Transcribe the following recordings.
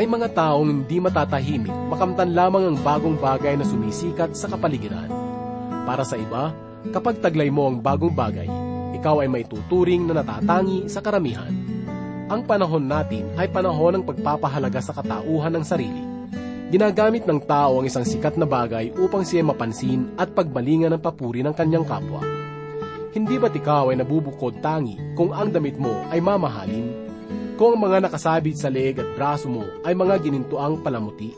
May mga taong hindi matatahimik, makamtan lamang ang bagong bagay na sumisikat sa kapaligiran. Para sa iba, kapag taglay mo ang bagong bagay, ikaw ay may tuturing na natatangi sa karamihan. Ang panahon natin ay panahon ng pagpapahalaga sa katauhan ng sarili. Ginagamit ng tao ang isang sikat na bagay upang siya mapansin at pagbalingan ng papuri ng kanyang kapwa. Hindi ba't ikaw ay nabubukod tangi kung ang damit mo ay mamahalin? Kung mga nakasabit sa leeg at braso mo ay mga ginintuang palamuti?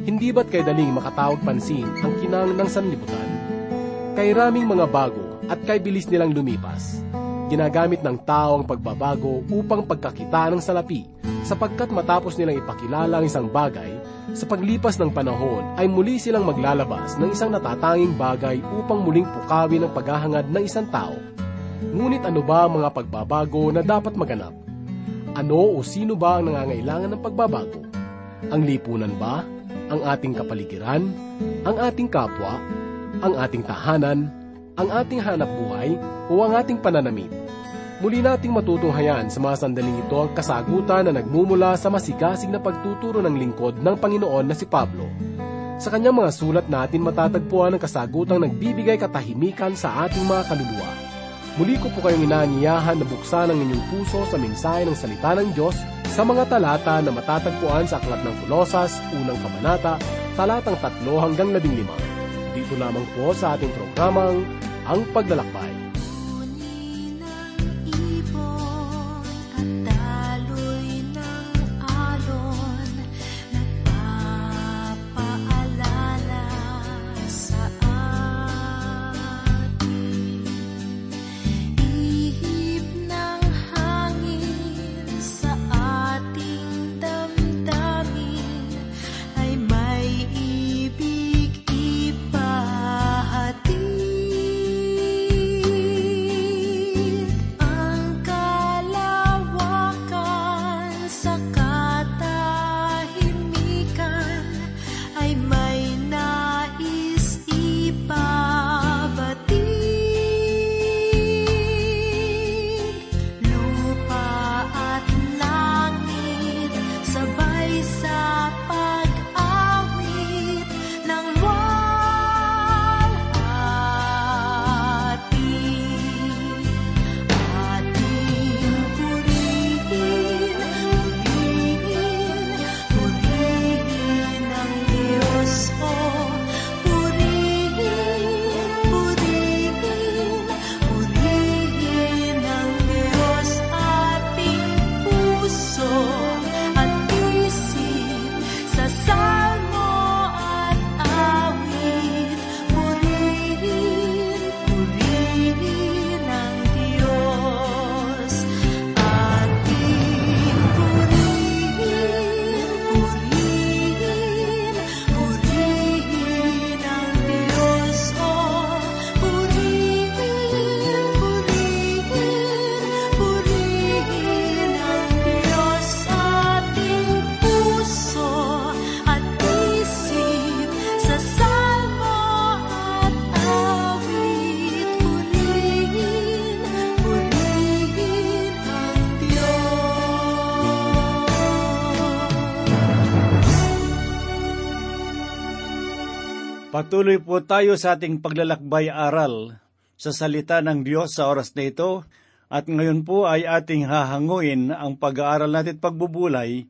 Hindi ba't kay daling makatawag pansin ang kinang ng sanlibutan? Kay raming mga bago at kay bilis nilang lumipas, ginagamit ng tao ang pagbabago upang pagkakita ng salapi sapagkat matapos nilang ipakilala ang isang bagay, sa paglipas ng panahon ay muli silang maglalabas ng isang natatanging bagay upang muling pukawin ang paghahangad ng isang tao. Ngunit ano ba ang mga pagbabago na dapat maganap? Ano o sino ba ang nangangailangan ng pagbabago? Ang lipunan ba? Ang ating kapaligiran? Ang ating kapwa? Ang ating tahanan? Ang ating hanap buhay? O ang ating pananamit? Muli nating matutunghayan sa mga sandaling ito ang kasagutan na nagmumula sa masigasig na pagtuturo ng lingkod ng Panginoon na si Pablo. Sa kanyang mga sulat natin matatagpuan ang kasagutang nagbibigay katahimikan sa ating mga kaluluwa. Muli ko po kayong inaanyayahan na buksan ang inyong puso sa mensahe ng salita ng Diyos sa mga talata na matatagpuan sa Aklat ng Kolosas, unang kabanata, talatang 3 hanggang 15. Dito lamang po sa ating programang Ang Paglalakbay. Patuloy po tayo sa ating paglalakbay aral sa salita ng Diyos sa oras na ito at ngayon po ay ating hahanguin ang pag-aaral natin pagbubulay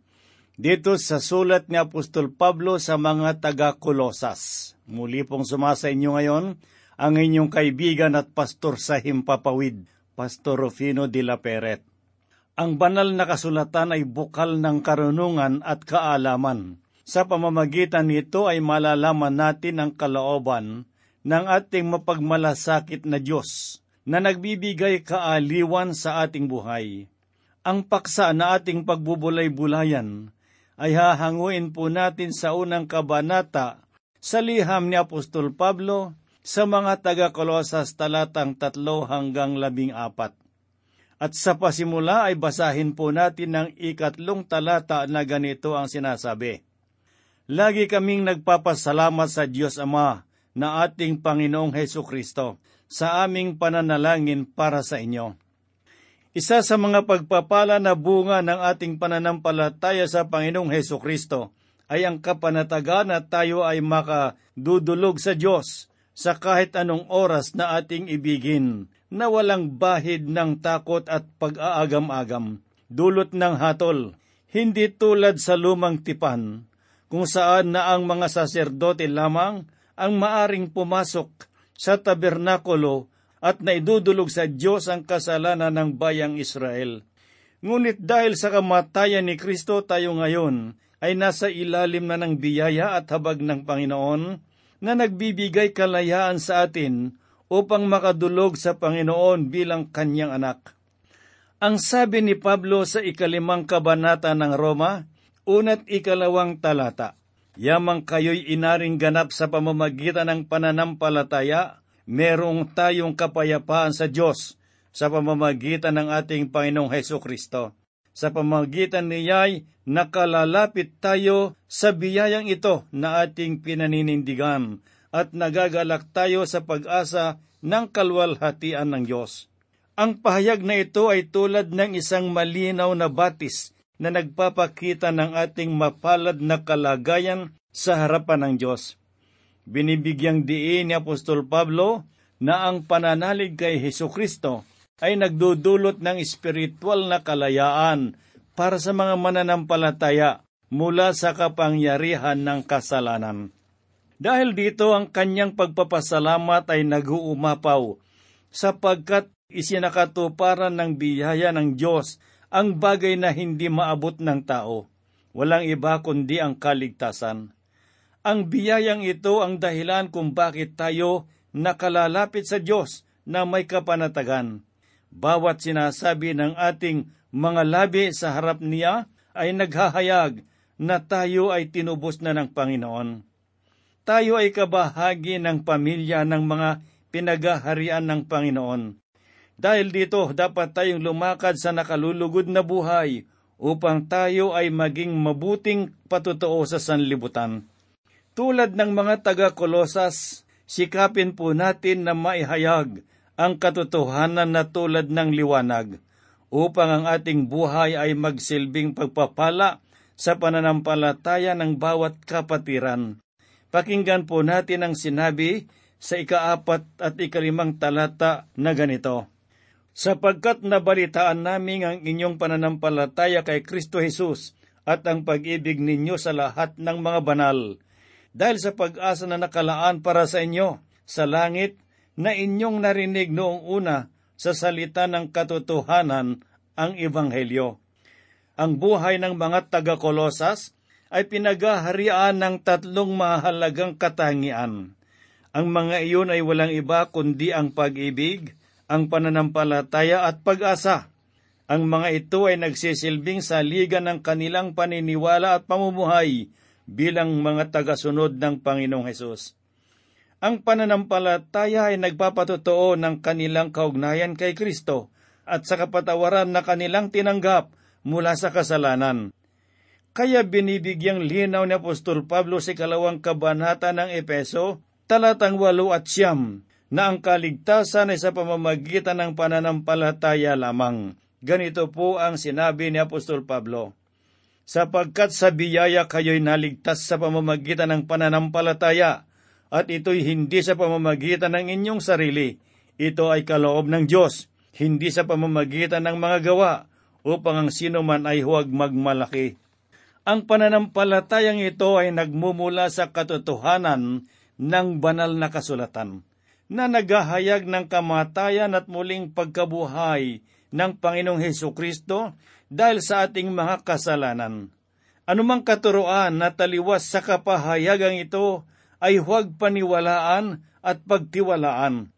dito sa sulat ni Apostol Pablo sa mga taga-Kolosas. Muli pong sumasa inyo ngayon ang inyong kaibigan at pastor sa Himpapawid, Pastor Rufino de la Peret. Ang banal na kasulatan ay bukal ng karunungan at kaalaman sa pamamagitan nito ay malalaman natin ang kalooban ng ating mapagmalasakit na Diyos na nagbibigay kaaliwan sa ating buhay. Ang paksa na ating pagbubulay-bulayan ay hahanguin po natin sa unang kabanata sa liham ni Apostol Pablo sa mga taga-Kolosas talatang tatlo hanggang labing apat. At sa pasimula ay basahin po natin ang ikatlong talata na ganito ang sinasabi. Lagi kaming nagpapasalamat sa Diyos Ama na ating Panginoong Heso Kristo sa aming pananalangin para sa inyo. Isa sa mga pagpapala na bunga ng ating pananampalataya sa Panginoong Heso Kristo ay ang kapanatagan na tayo ay makadudulog sa Diyos sa kahit anong oras na ating ibigin, na walang bahid ng takot at pag-aagam-agam, dulot ng hatol, hindi tulad sa lumang tipan, kung saan na ang mga saserdote lamang ang maaring pumasok sa tabernakulo at naidudulog sa Diyos ang kasalanan ng bayang Israel. Ngunit dahil sa kamatayan ni Kristo tayo ngayon ay nasa ilalim na ng biyaya at habag ng Panginoon na nagbibigay kalayaan sa atin upang makadulog sa Panginoon bilang kanyang anak. Ang sabi ni Pablo sa ikalimang kabanata ng Roma, unat ikalawang talata, Yamang kayo'y inaring ganap sa pamamagitan ng pananampalataya, merong tayong kapayapaan sa Diyos sa pamamagitan ng ating Panginoong Heso Kristo. Sa pamamagitan niya'y nakalalapit tayo sa biyayang ito na ating pinaninindigan at nagagalak tayo sa pag-asa ng kalwalhatian ng Diyos. Ang pahayag na ito ay tulad ng isang malinaw na batis na nagpapakita ng ating mapalad na kalagayan sa harapan ng Diyos. Binibigyang diin ni Apostol Pablo na ang pananalig kay Heso Kristo ay nagdudulot ng espiritual na kalayaan para sa mga mananampalataya mula sa kapangyarihan ng kasalanan. Dahil dito ang kanyang pagpapasalamat ay naguumapaw sapagkat isinakatuparan ng biyaya ng Diyos ang bagay na hindi maabot ng tao. Walang iba kundi ang kaligtasan. Ang biyayang ito ang dahilan kung bakit tayo nakalalapit sa Diyos na may kapanatagan. Bawat sinasabi ng ating mga labi sa harap niya ay naghahayag na tayo ay tinubos na ng Panginoon. Tayo ay kabahagi ng pamilya ng mga pinagaharian ng Panginoon. Dahil dito, dapat tayong lumakad sa nakalulugod na buhay upang tayo ay maging mabuting patutuo sa sanlibutan. Tulad ng mga taga-Kolosas, sikapin po natin na maihayag ang katotohanan na tulad ng liwanag upang ang ating buhay ay magsilbing pagpapala sa pananampalataya ng bawat kapatiran. Pakinggan po natin ang sinabi sa ikaapat at ikalimang talata na ganito. Sapagkat nabalitaan namin ang inyong pananampalataya kay Kristo Jesus at ang pag-ibig ninyo sa lahat ng mga banal, dahil sa pag-asa na nakalaan para sa inyo sa langit na inyong narinig noong una sa salita ng katotohanan ang Ebanghelyo. Ang buhay ng mga taga-Kolosas ay pinagaharian ng tatlong mahalagang katangian. Ang mga iyon ay walang iba kundi ang pag-ibig, ang pananampalataya at pag-asa. Ang mga ito ay nagsisilbing sa liga ng kanilang paniniwala at pamumuhay bilang mga tagasunod ng Panginoong Hesus. Ang pananampalataya ay nagpapatotoo ng kanilang kaugnayan kay Kristo at sa kapatawaran na kanilang tinanggap mula sa kasalanan. Kaya binibigyang linaw ni Apostol Pablo sa kalawang kabanata ng Epeso, talatang walo at siyam, na ang kaligtasan ay sa pamamagitan ng pananampalataya lamang. Ganito po ang sinabi ni Apostol Pablo sapagkat sa biyaya kayo'y naligtas sa pamamagitan ng pananampalataya, at ito'y hindi sa pamamagitan ng inyong sarili. Ito ay kaloob ng Diyos, hindi sa pamamagitan ng mga gawa, upang ang sino man ay huwag magmalaki. Ang pananampalatayang ito ay nagmumula sa katotohanan ng banal na kasulatan, na naghahayag ng kamatayan at muling pagkabuhay ng Panginoong Heso Kristo dahil sa ating mga kasalanan. Anumang katuroan na taliwas sa kapahayagang ito ay huwag paniwalaan at pagtiwalaan.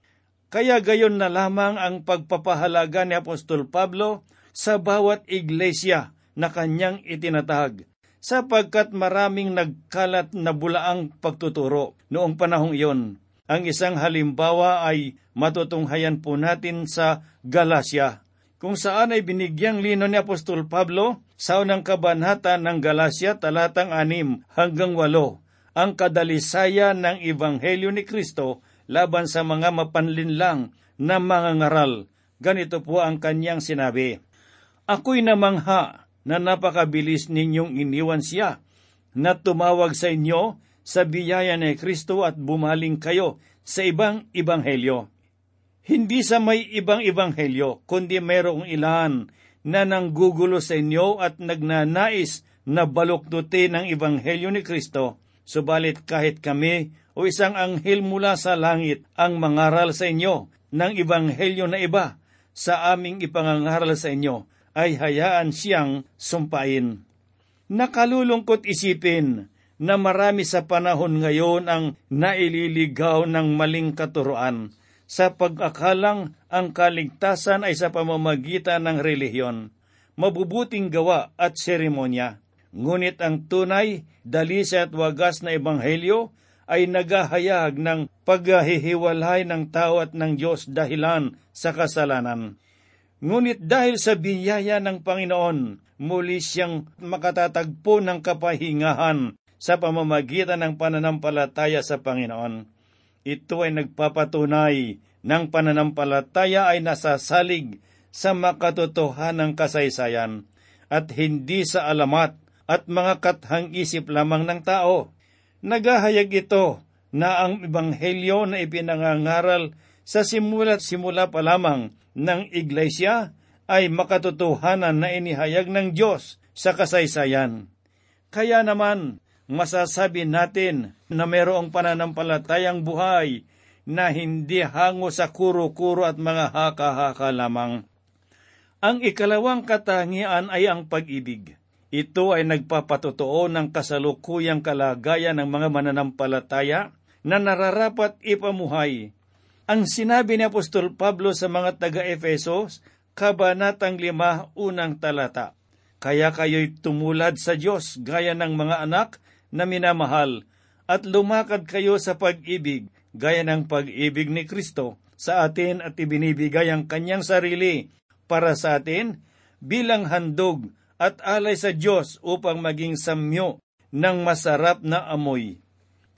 Kaya gayon na lamang ang pagpapahalaga ni Apostol Pablo sa bawat iglesia na kanyang itinatag, sapagkat maraming nagkalat na bulaang pagtuturo noong panahong iyon. Ang isang halimbawa ay matutunghayan po natin sa Galacia. Kung saan ay binigyang lino ni Apostol Pablo sa unang kabanata ng Galacia talatang 6 hanggang 8 ang kadalisaya ng Ebanghelyo ni Kristo laban sa mga mapanlinlang na mga ngaral. Ganito po ang kanyang sinabi, Ako'y namangha na napakabilis ninyong iniwan siya, na tumawag sa inyo sa biyaya ni Kristo at bumaling kayo sa ibang ibanghelyo. Hindi sa may ibang ibanghelyo, kundi mayroong ilan na nanggugulo sa inyo at nagnanais na balukdutin ang ibanghelyo ni Kristo. Subalit kahit kami o isang anghel mula sa langit ang mangaral sa inyo ng ibanghelyo na iba sa aming ipangangaral sa inyo, ay hayaan siyang sumpain. Nakalulungkot isipin na marami sa panahon ngayon ang naililigaw ng maling katuruan sa pag-akalang ang kaligtasan ay sa pamamagitan ng relihiyon, mabubuting gawa at seremonya. Ngunit ang tunay, dalisya at wagas na ebanghelyo ay nagahayag ng paghahihiwalay ng tao at ng Diyos dahilan sa kasalanan. Ngunit dahil sa biyaya ng Panginoon, muli siyang makatatagpo ng kapahingahan sa pamamagitan ng pananampalataya sa Panginoon. Ito ay nagpapatunay ng pananampalataya ay nasasalig sa makatotohanang kasaysayan at hindi sa alamat at mga kathang-isip lamang ng tao. Nagahayag ito na ang ebanghelyo na ipinangangaral sa simula't simula pa lamang ng iglesia ay makatotohanan na inihayag ng Diyos sa kasaysayan. Kaya naman, masasabi natin na mayroong pananampalatayang buhay na hindi hango sa kuro-kuro at mga haka-haka lamang. Ang ikalawang katangian ay ang pag-ibig. Ito ay nagpapatotoo ng kasalukuyang kalagayan ng mga mananampalataya na nararapat ipamuhay. Ang sinabi ni Apostol Pablo sa mga taga-Efesos, Kabanatang 5, unang talata. Kaya kayo'y tumulad sa Diyos gaya ng mga anak na minamahal at lumakad kayo sa pag-ibig gaya ng pag-ibig ni Kristo sa atin at ibinibigay ang kanyang sarili para sa atin bilang handog at alay sa Diyos upang maging samyo ng masarap na amoy.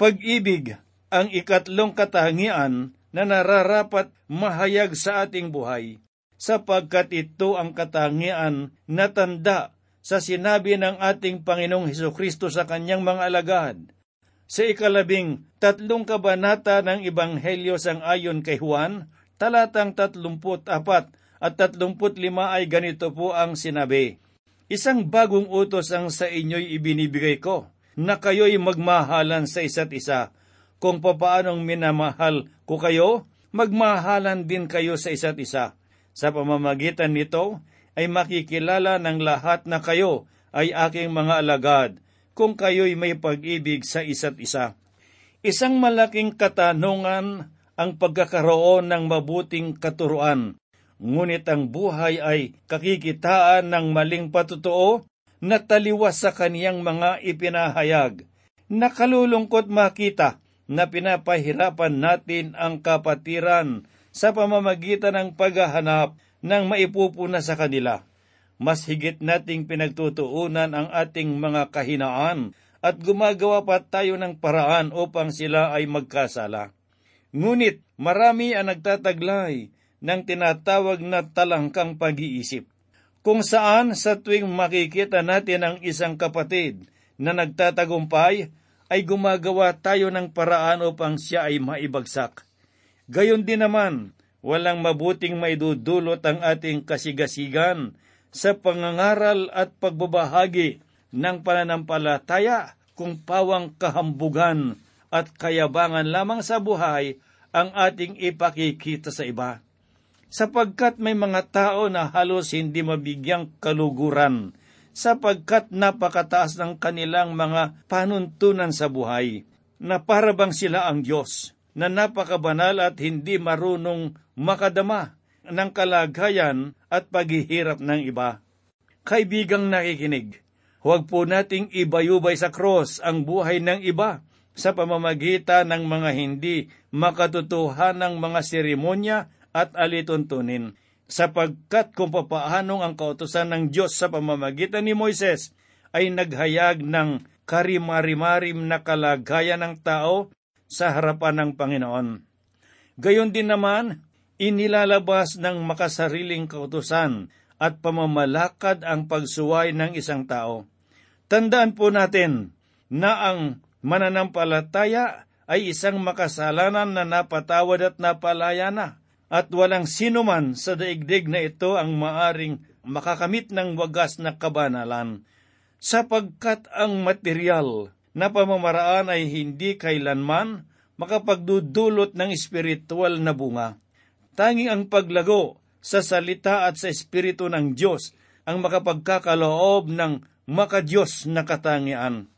Pag-ibig ang ikatlong katangian na nararapat mahayag sa ating buhay, sapagkat ito ang katangian na tanda sa sinabi ng ating Panginoong Heso Kristo sa kanyang mga alagad. Sa ikalabing tatlong kabanata ng Ebanghelyo sang ayon kay Juan, talatang tatlumput apat at tatlumput lima ay ganito po ang sinabi, Isang bagong utos ang sa inyo'y ibinibigay ko, na kayo'y magmahalan sa isa't isa. Kung papaanong minamahal ko kayo, magmahalan din kayo sa isa't isa. Sa pamamagitan nito, ay makikilala ng lahat na kayo ay aking mga alagad, kung kayo'y may pag-ibig sa isa't isa. Isang malaking katanungan ang pagkakaroon ng mabuting katuruan ngunit ang buhay ay kakikitaan ng maling patutuo na taliwas sa kaniyang mga ipinahayag. Nakalulungkot makita na pinapahirapan natin ang kapatiran sa pamamagitan ng paghahanap ng maipupuna sa kanila. Mas higit nating pinagtutuunan ang ating mga kahinaan at gumagawa pa tayo ng paraan upang sila ay magkasala. Ngunit marami ang nagtataglay ng tinatawag na talangkang pag-iisip, kung saan sa tuwing makikita natin ang isang kapatid na nagtatagumpay, ay gumagawa tayo ng paraan upang siya ay maibagsak. Gayon din naman, walang mabuting maidudulot ang ating kasigasigan sa pangangaral at pagbabahagi ng pananampalataya kung pawang kahambugan at kayabangan lamang sa buhay ang ating ipakikita sa iba. Sapagkat may mga tao na halos hindi mabigyang kaluguran, sapagkat napakataas ng kanilang mga panuntunan sa buhay, na parabang sila ang Diyos, na napakabanal at hindi marunong makadama ng kalagayan at paghihirap ng iba. Kaibigang nakikinig, huwag po nating ibayubay sa cross ang buhay ng iba sa pamamagitan ng mga hindi makatutuhanang mga seremonya at alituntunin, sapagkat kung papaanong ang kautosan ng Diyos sa pamamagitan ni Moises ay naghayag ng karimarimarim na kalagayan ng tao sa harapan ng Panginoon. Gayon din naman, inilalabas ng makasariling kautusan at pamamalakad ang pagsuway ng isang tao. Tandaan po natin na ang mananampalataya ay isang makasalanan na napatawad at napalaya na, at walang sino man sa daigdig na ito ang maaring makakamit ng wagas na kabanalan, sapagkat ang material na pamamaraan ay hindi kailanman makapagdudulot ng espiritual na bunga. Tanging ang paglago sa salita at sa espiritu ng Diyos ang makapagkakaloob ng makadiyos na katangian.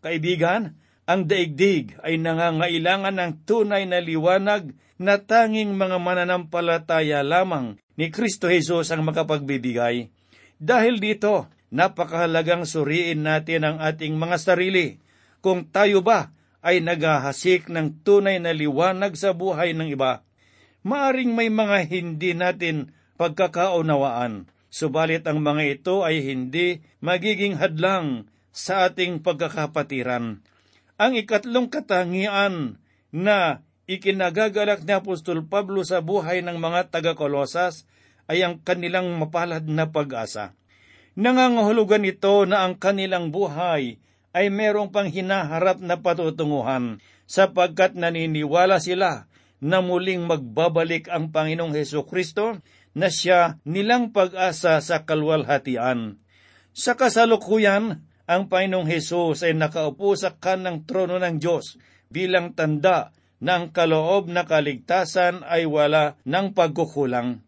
Kaibigan, ang daigdig ay nangangailangan ng tunay na liwanag na tanging mga mananampalataya lamang ni Kristo Jesus ang makapagbibigay. Dahil dito, napakahalagang suriin natin ang ating mga sarili kung tayo ba ay naghahasik ng tunay na liwanag sa buhay ng iba. Maaring may mga hindi natin pagkakaunawaan, subalit ang mga ito ay hindi magiging hadlang sa ating pagkakapatiran ang ikatlong katangian na ikinagagalak ni Apostol Pablo sa buhay ng mga taga-Kolosas ay ang kanilang mapalad na pag-asa. Nangangahulugan ito na ang kanilang buhay ay merong pang hinaharap na patutunguhan sapagkat naniniwala sila na muling magbabalik ang Panginoong Heso Kristo na siya nilang pag-asa sa kalwalhatian. Sa kasalukuyan, ang Panginoong Hesus ay nakaupo sa kanang trono ng Diyos bilang tanda na ang kaloob na kaligtasan ay wala ng pagkukulang.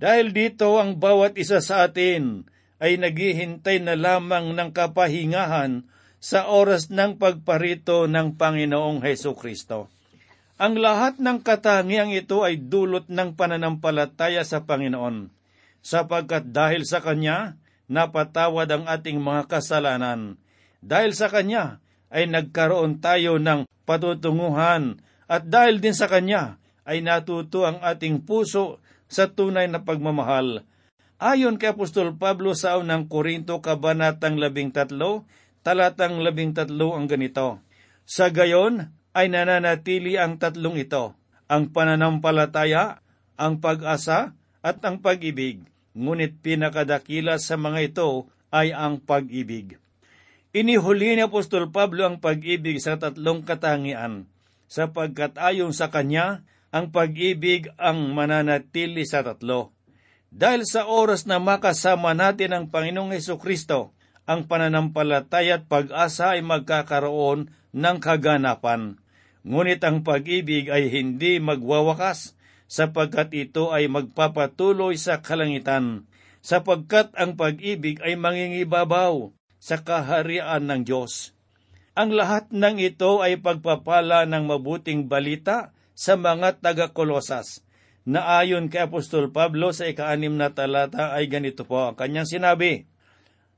Dahil dito ang bawat isa sa atin ay naghihintay na lamang ng kapahingahan sa oras ng pagparito ng Panginoong Heso Kristo. Ang lahat ng katangiang ito ay dulot ng pananampalataya sa Panginoon, sapagkat dahil sa Kanya, napatawad ang ating mga kasalanan. Dahil sa Kanya ay nagkaroon tayo ng patutunguhan at dahil din sa Kanya ay natuto ang ating puso sa tunay na pagmamahal. Ayon kay Apostol Pablo sa unang Korinto Kabanatang 13, talatang 13 ang ganito. Sa gayon ay nananatili ang tatlong ito, ang pananampalataya, ang pag-asa, at ang pag-ibig ngunit pinakadakila sa mga ito ay ang pag-ibig. Inihuli ni Apostol Pablo ang pag-ibig sa tatlong katangian, sapagkat ayon sa kanya, ang pag-ibig ang mananatili sa tatlo. Dahil sa oras na makasama natin ang Panginoong Heso Kristo, ang pananampalataya at pag-asa ay magkakaroon ng kaganapan. Ngunit ang pag-ibig ay hindi magwawakas sapagkat ito ay magpapatuloy sa kalangitan, sapagkat ang pag-ibig ay mangingibabaw sa kaharian ng Diyos. Ang lahat ng ito ay pagpapala ng mabuting balita sa mga taga-Kolosas, na ayon kay Apostol Pablo sa ikaanim na talata ay ganito po ang kanyang sinabi,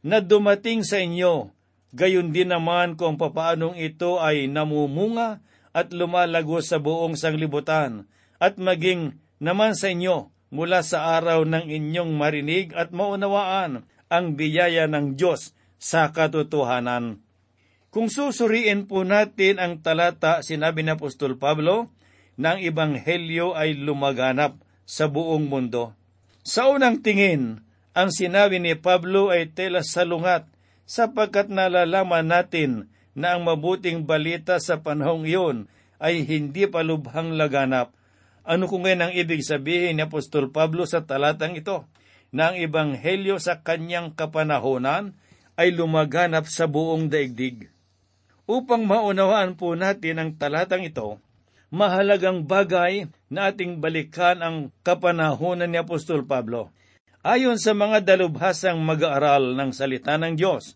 na dumating sa inyo, gayon din naman kung papaanong ito ay namumunga at lumalago sa buong sanglibutan, at maging naman sa inyo mula sa araw ng inyong marinig at maunawaan ang biyaya ng Diyos sa katotohanan. Kung susuriin po natin ang talata, sinabi ni Apostol Pablo, na ang Ebanghelyo ay lumaganap sa buong mundo. Sa unang tingin, ang sinabi ni Pablo ay tela salungat sapagkat nalalaman natin na ang mabuting balita sa panahong iyon ay hindi pa lubhang laganap ano kung ngayon ang ibig sabihin ni Apostol Pablo sa talatang ito? Na ang ebanghelyo sa kanyang kapanahonan ay lumaganap sa buong daigdig. Upang maunawaan po natin ang talatang ito, mahalagang bagay na ating balikan ang kapanahonan ni Apostol Pablo. Ayon sa mga dalubhasang mag-aaral ng salita ng Diyos,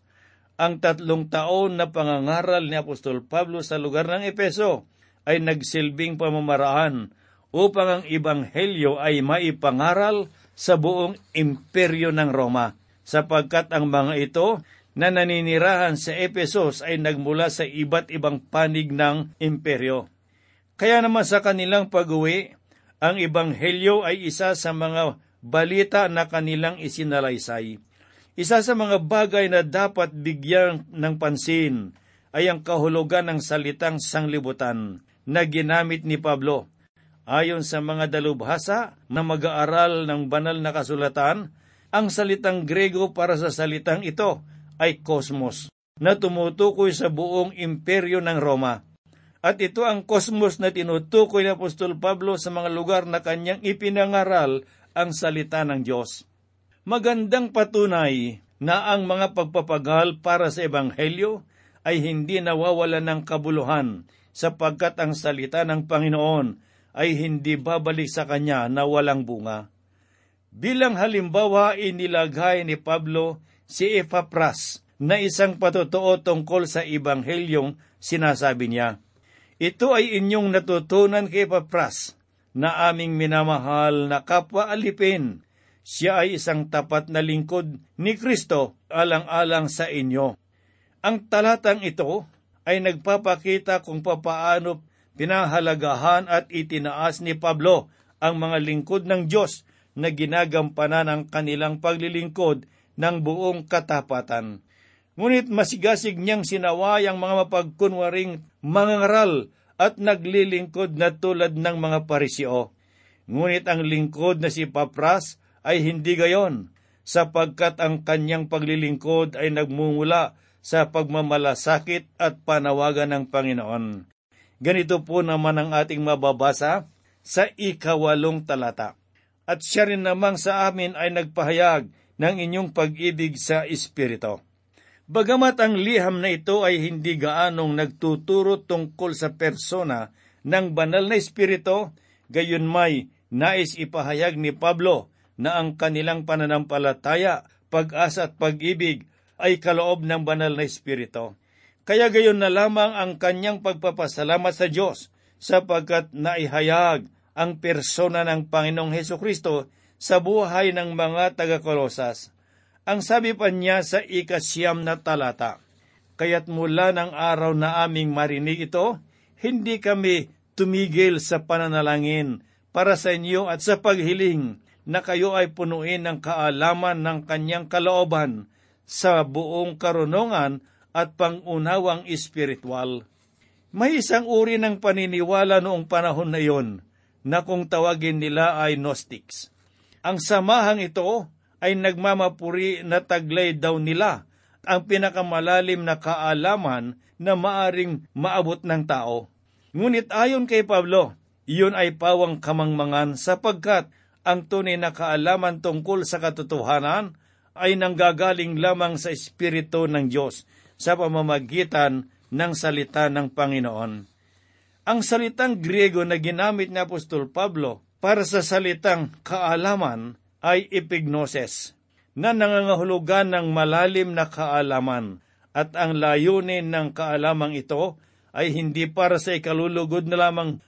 ang tatlong taon na pangangaral ni Apostol Pablo sa lugar ng Epeso ay nagsilbing pamamaraan upang ang Ibanghelyo ay maipangaral sa buong imperyo ng Roma, sapagkat ang mga ito na naninirahan sa Epesos ay nagmula sa iba't ibang panig ng imperyo. Kaya naman sa kanilang pag-uwi, ang Ibanghelyo ay isa sa mga balita na kanilang isinalaysay. Isa sa mga bagay na dapat bigyan ng pansin ay ang kahulugan ng salitang sanglibutan na ginamit ni Pablo Ayon sa mga dalubhasa na mag-aaral ng banal na kasulatan, ang salitang Grego para sa salitang ito ay kosmos, na tumutukoy sa buong imperyo ng Roma. At ito ang kosmos na tinutukoy ni Apostol Pablo sa mga lugar na kanyang ipinangaral ang salita ng Diyos. Magandang patunay na ang mga pagpapagal para sa Ebanghelyo ay hindi nawawala ng kabuluhan sapagkat ang salita ng Panginoon ay hindi babalik sa kanya na walang bunga. Bilang halimbawa, inilagay ni Pablo si Epapras na isang patotoo tungkol sa Ibanghelyong sinasabi niya. Ito ay inyong natutunan kay Epapras na aming minamahal na kapwa alipin. Siya ay isang tapat na lingkod ni Kristo alang-alang sa inyo. Ang talatang ito ay nagpapakita kung papaano pinahalagahan at itinaas ni Pablo ang mga lingkod ng Diyos na ginagampanan ang kanilang paglilingkod ng buong katapatan. Ngunit masigasig niyang sinaway ang mga mapagkunwaring mangangaral at naglilingkod na tulad ng mga parisio. Ngunit ang lingkod na si Papras ay hindi gayon, sapagkat ang kanyang paglilingkod ay nagmumula sa pagmamalasakit at panawagan ng Panginoon. Ganito po naman ang ating mababasa sa ikawalong talata. At siya rin namang sa amin ay nagpahayag ng inyong pag-ibig sa Espiritu. Bagamat ang liham na ito ay hindi gaanong nagtuturo tungkol sa persona ng banal na Espiritu, gayon may nais ipahayag ni Pablo na ang kanilang pananampalataya, pag-asa at pag-ibig ay kaloob ng banal na Espiritu. Kaya gayon na lamang ang kanyang pagpapasalamat sa Diyos sapagkat naihayag ang persona ng Panginoong Heso Kristo sa buhay ng mga taga-Kolosas. Ang sabi pa niya sa ikasyam na talata, Kaya't mula ng araw na aming marinig ito, hindi kami tumigil sa pananalangin para sa inyo at sa paghiling na kayo ay punuin ng kaalaman ng kanyang kalooban sa buong karunungan at pangunawang espiritual. May isang uri ng paniniwala noong panahon na iyon na kung tawagin nila ay Gnostics. Ang samahang ito ay nagmamapuri na taglay daw nila ang pinakamalalim na kaalaman na maaring maabot ng tao. Ngunit ayon kay Pablo, iyon ay pawang kamangmangan sapagkat ang tunay na kaalaman tungkol sa katotohanan ay nanggagaling lamang sa Espiritu ng Diyos sa pamamagitan ng salita ng Panginoon. Ang salitang Griego na ginamit ni Apostol Pablo para sa salitang kaalaman ay epignosis, na nangangahulugan ng malalim na kaalaman at ang layunin ng kaalamang ito ay hindi para sa ikalulugod na lamang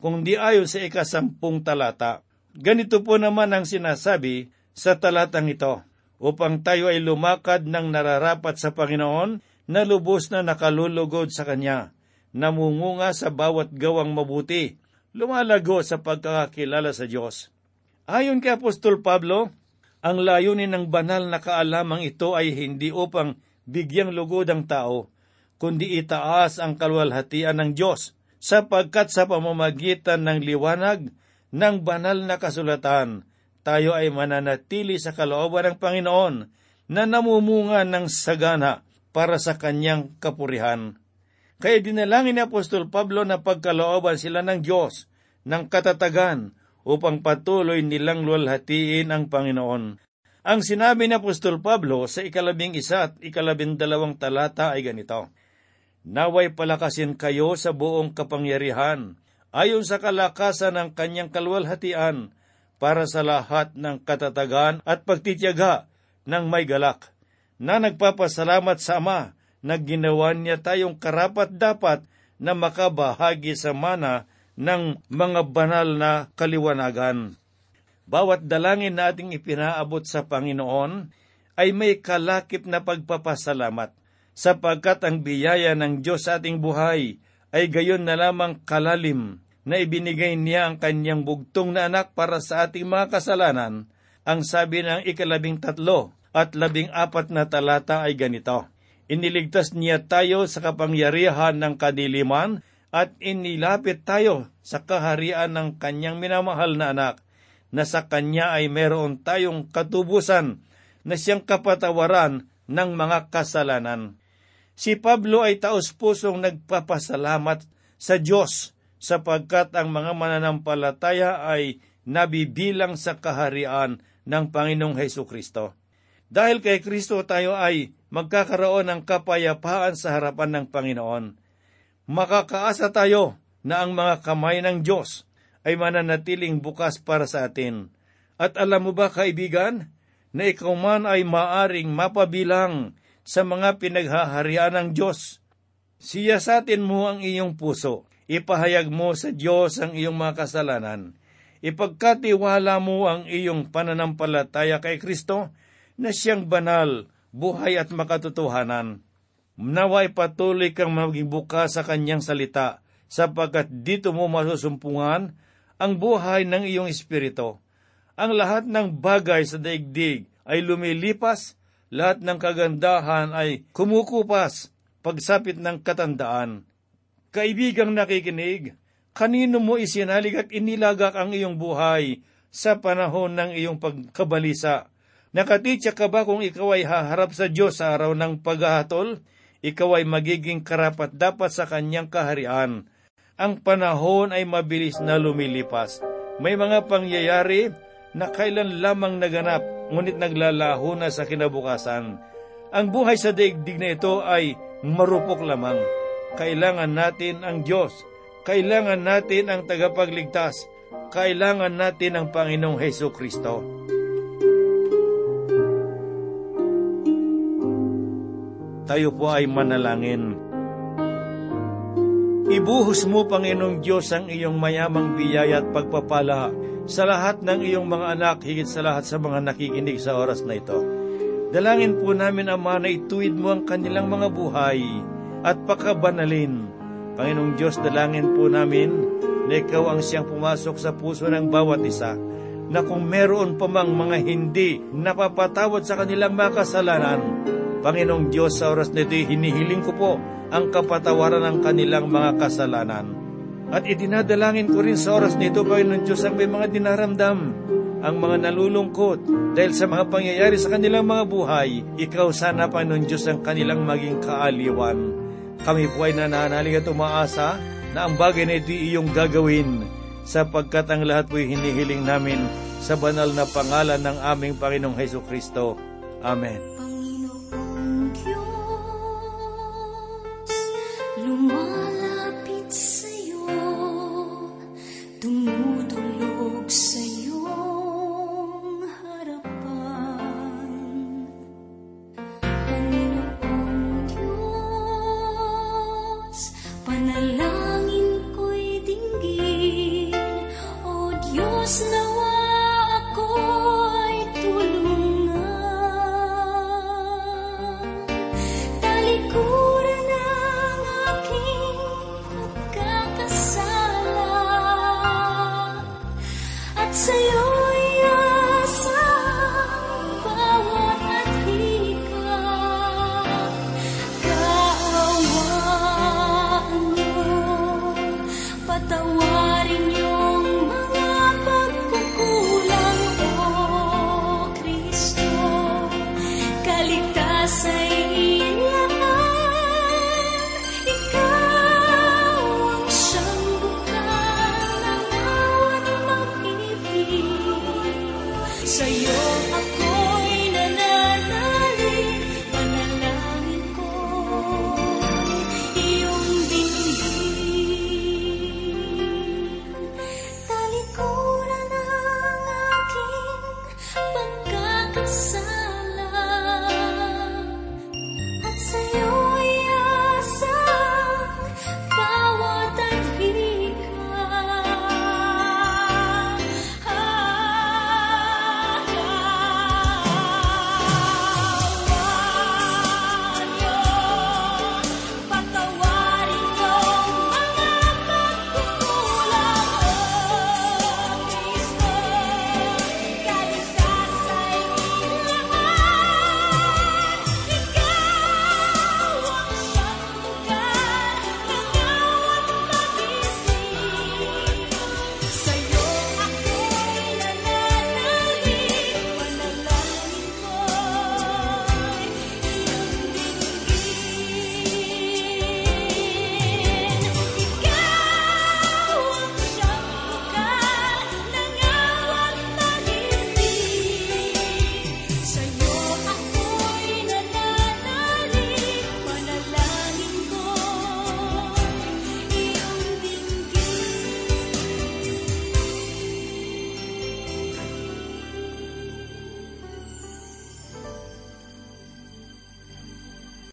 kundi ayon sa ikasampung talata. Ganito po naman ang sinasabi sa talatang ito, upang tayo ay lumakad ng nararapat sa Panginoon na lubos na nakalulugod sa Kanya, namungunga sa bawat gawang mabuti, lumalago sa pagkakakilala sa Diyos. Ayon kay Apostol Pablo, ang layunin ng banal na kaalamang ito ay hindi upang bigyang lugod ang tao, kundi itaas ang kalwalhatian ng Diyos, sapagkat sa pamamagitan ng liwanag ng banal na kasulatan, tayo ay mananatili sa kalooban ng Panginoon na namumunga ng sagana para sa kanyang kapurihan. Kaya dinalangin ni Apostol Pablo na pagkalooban sila ng Diyos ng katatagan upang patuloy nilang luwalhatiin ang Panginoon. Ang sinabi ni Apostol Pablo sa ikalabing isa at ikalabing dalawang talata ay ganito, Naway palakasin kayo sa buong kapangyarihan, ayon sa kalakasan ng kanyang kalwalhatian, para sa lahat ng katatagan at pagtityaga ng may galak na nagpapasalamat sa Ama na ginawa niya tayong karapat-dapat na makabahagi sa mana ng mga banal na kaliwanagan. Bawat dalangin na ating ipinaabot sa Panginoon ay may kalakip na pagpapasalamat sapagkat ang biyaya ng Diyos sa ating buhay ay gayon na lamang kalalim na ibinigay niya ang kanyang bugtong na anak para sa ating mga kasalanan, ang sabi ng ikalabing tatlo at labing apat na talata ay ganito, Iniligtas niya tayo sa kapangyarihan ng kadiliman at inilapit tayo sa kaharian ng kanyang minamahal na anak, na sa kanya ay meron tayong katubusan na siyang kapatawaran ng mga kasalanan. Si Pablo ay taos-pusong nagpapasalamat sa Diyos sapagkat ang mga mananampalataya ay nabibilang sa kaharian ng Panginoong Heso Kristo. Dahil kay Kristo tayo ay magkakaroon ng kapayapaan sa harapan ng Panginoon makakaasa tayo na ang mga kamay ng Diyos ay mananatiling bukas para sa atin. At alam mo ba, kaibigan, na ikaw man ay maaring mapabilang sa mga pinaghaharian ng Diyos. Siyasatin mo ang iyong puso. Ipahayag mo sa Diyos ang iyong mga kasalanan. Ipagkatiwala mo ang iyong pananampalataya kay Kristo na siyang banal, buhay at makatotohanan. Naway patuloy kang maging bukas sa kanyang salita, sapagkat dito mo masusumpungan ang buhay ng iyong espiritu. Ang lahat ng bagay sa daigdig ay lumilipas, lahat ng kagandahan ay kumukupas, pagsapit ng katandaan. Kaibigang nakikinig, kanino mo isinalig at inilagak ang iyong buhay sa panahon ng iyong pagkabalisa? Nakatitsa ka ba kung ikaw ay haharap sa Diyos sa araw ng paghahatol? Ikaw ay magiging karapat dapat sa kanyang kaharian. Ang panahon ay mabilis na lumilipas. May mga pangyayari na kailan lamang naganap, ngunit naglalaho na sa kinabukasan. Ang buhay sa daigdig na ito ay marupok lamang. Kailangan natin ang Diyos. Kailangan natin ang tagapagligtas. Kailangan natin ang Panginoong Heso Kristo. Tayo po ay manalangin. Ibuhos mo, Panginoong Diyos, ang iyong mayamang biyaya at pagpapala sa lahat ng iyong mga anak, higit sa lahat sa mga nakikinig sa oras na ito. Dalangin po namin, Ama, na ituwid mo ang kanilang mga buhay at pakabanalin. Panginoong Diyos, dalangin po namin na ikaw ang siyang pumasok sa puso ng bawat isa na kung meron pa mang mga hindi napapatawad sa kanilang mga kasalanan, Panginoong Diyos, sa oras nito hinihiling ko po ang kapatawaran ng kanilang mga kasalanan. At idinadalangin ko rin sa oras nito, Panginoong Diyos, ang may mga dinaramdam, ang mga nalulungkot dahil sa mga pangyayari sa kanilang mga buhay. Ikaw sana, Panginoong Diyos, ang kanilang maging kaaliwan. Kami po ay nananalig at umaasa na ang bagay na ito iyong gagawin sapagkat ang lahat po hinihiling namin sa banal na pangalan ng aming Panginoong Heso Kristo. Amen. 到我